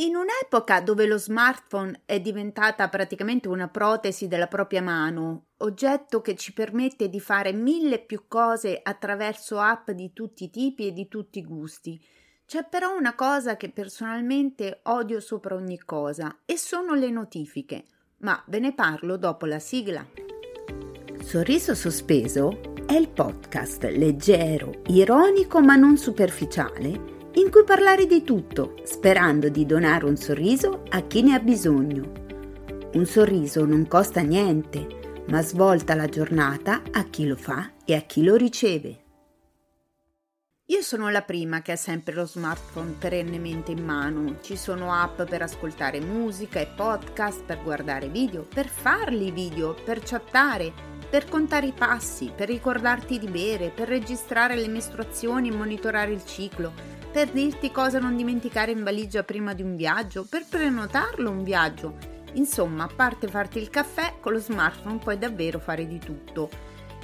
In un'epoca dove lo smartphone è diventata praticamente una protesi della propria mano, oggetto che ci permette di fare mille più cose attraverso app di tutti i tipi e di tutti i gusti, c'è però una cosa che personalmente odio sopra ogni cosa e sono le notifiche, ma ve ne parlo dopo la sigla. Sorriso sospeso è il podcast leggero, ironico ma non superficiale in cui parlare di tutto, sperando di donare un sorriso a chi ne ha bisogno. Un sorriso non costa niente, ma svolta la giornata a chi lo fa e a chi lo riceve. Io sono la prima che ha sempre lo smartphone perennemente in mano. Ci sono app per ascoltare musica e podcast, per guardare video, per farli video, per chattare, per contare i passi, per ricordarti di bere, per registrare le mestruazioni e monitorare il ciclo, per dirti cosa non dimenticare in valigia prima di un viaggio, per prenotarlo un viaggio. Insomma, a parte farti il caffè, con lo smartphone puoi davvero fare di tutto.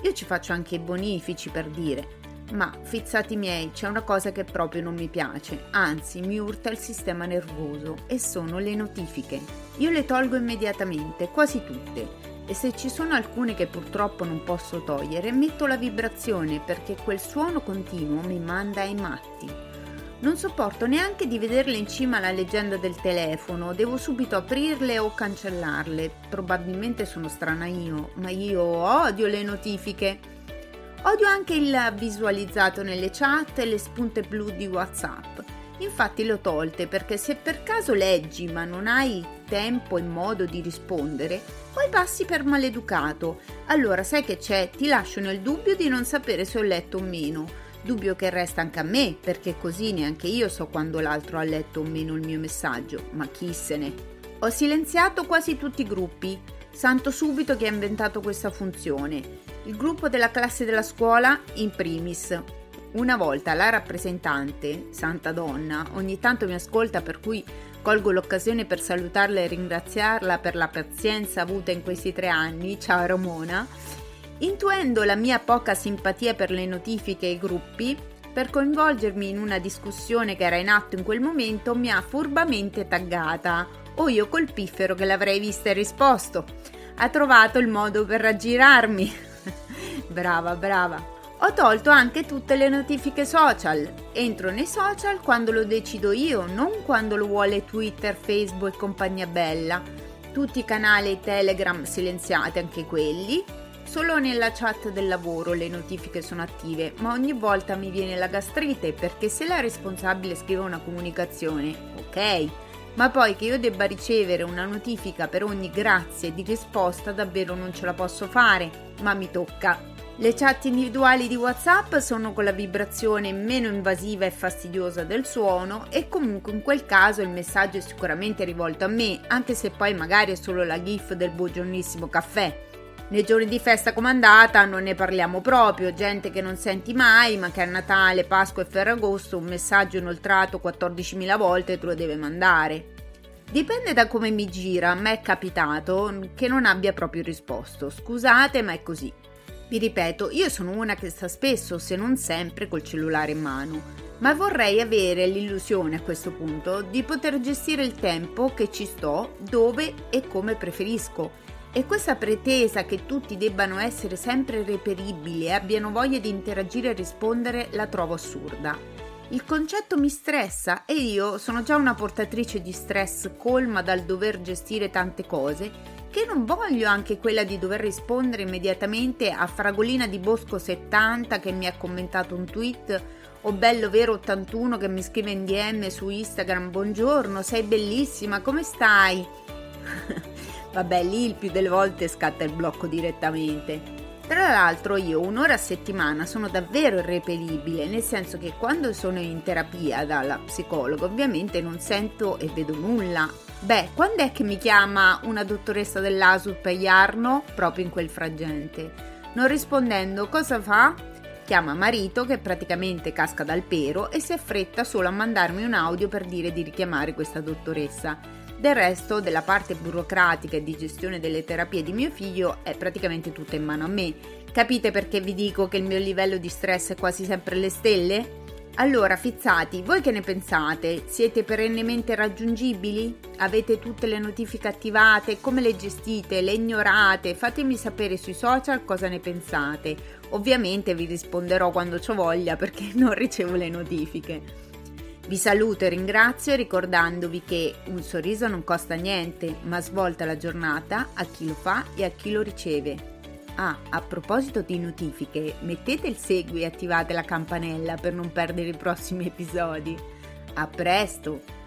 Io ci faccio anche i bonifici per dire. Ma, fizzati miei, c'è una cosa che proprio non mi piace, anzi mi urta il sistema nervoso, e sono le notifiche. Io le tolgo immediatamente, quasi tutte, e se ci sono alcune che purtroppo non posso togliere, metto la vibrazione perché quel suono continuo mi manda ai matti. Non sopporto neanche di vederle in cima alla leggenda del telefono, devo subito aprirle o cancellarle. Probabilmente sono strana io, ma io odio le notifiche. Odio anche il visualizzato nelle chat e le spunte blu di WhatsApp. Infatti le ho tolte perché se per caso leggi ma non hai tempo e modo di rispondere, poi passi per maleducato. Allora sai che c'è? Ti lascio nel dubbio di non sapere se ho letto o meno Dubbio che resta anche a me, perché così neanche io so quando l'altro ha letto o meno il mio messaggio, ma chi se ne. Ho silenziato quasi tutti i gruppi, santo subito chi ha inventato questa funzione. Il gruppo della classe della scuola in primis. Una volta la rappresentante, santa donna, ogni tanto mi ascolta per cui colgo l'occasione per salutarla e ringraziarla per la pazienza avuta in questi tre anni, ciao Ramona, Intuendo la mia poca simpatia per le notifiche e i gruppi, per coinvolgermi in una discussione che era in atto in quel momento, mi ha furbamente taggata, o io col piffero che l'avrei vista e risposto. Ha trovato il modo per raggirarmi. brava, brava. Ho tolto anche tutte le notifiche social. Entro nei social quando lo decido io, non quando lo vuole Twitter, Facebook e compagnia bella. Tutti i canali Telegram silenziati, anche quelli Solo nella chat del lavoro le notifiche sono attive, ma ogni volta mi viene la gastrite perché se la responsabile scrive una comunicazione, ok, ma poi che io debba ricevere una notifica per ogni grazie di risposta davvero non ce la posso fare, ma mi tocca. Le chat individuali di WhatsApp sono con la vibrazione meno invasiva e fastidiosa del suono e comunque in quel caso il messaggio è sicuramente rivolto a me, anche se poi magari è solo la gif del buongiornissimo caffè. Nei giorni di festa comandata non ne parliamo proprio, gente che non senti mai, ma che a Natale, Pasqua e Ferragosto un messaggio inoltrato 14.000 volte te lo deve mandare. Dipende da come mi gira, a me è capitato che non abbia proprio risposto. Scusate, ma è così. Vi ripeto, io sono una che sta spesso, se non sempre, col cellulare in mano, ma vorrei avere l'illusione a questo punto di poter gestire il tempo che ci sto, dove e come preferisco e questa pretesa che tutti debbano essere sempre reperibili e abbiano voglia di interagire e rispondere la trovo assurda. Il concetto mi stressa e io sono già una portatrice di stress colma dal dover gestire tante cose che non voglio anche quella di dover rispondere immediatamente a Fragolina di Bosco 70 che mi ha commentato un tweet o Bello Vero 81 che mi scrive in DM su Instagram Buongiorno, sei bellissima, come stai? Vabbè, lì il più delle volte scatta il blocco direttamente. Tra l'altro io un'ora a settimana sono davvero irreperibile, nel senso che quando sono in terapia dalla psicologa ovviamente non sento e vedo nulla. Beh, quando è che mi chiama una dottoressa dell'ASUP Iarno? Proprio in quel frangente. Non rispondendo, cosa fa? Chiama marito che praticamente casca dal pero e si affretta solo a mandarmi un audio per dire di richiamare questa dottoressa. Del resto, della parte burocratica e di gestione delle terapie di mio figlio è praticamente tutta in mano a me. Capite perché vi dico che il mio livello di stress è quasi sempre alle stelle? Allora, fizzati, voi che ne pensate? Siete perennemente raggiungibili? Avete tutte le notifiche attivate? Come le gestite? Le ignorate? Fatemi sapere sui social cosa ne pensate. Ovviamente vi risponderò quando ho voglia perché non ricevo le notifiche. Vi saluto e ringrazio ricordandovi che un sorriso non costa niente, ma svolta la giornata a chi lo fa e a chi lo riceve. Ah, a proposito di notifiche, mettete il segui e attivate la campanella per non perdere i prossimi episodi. A presto!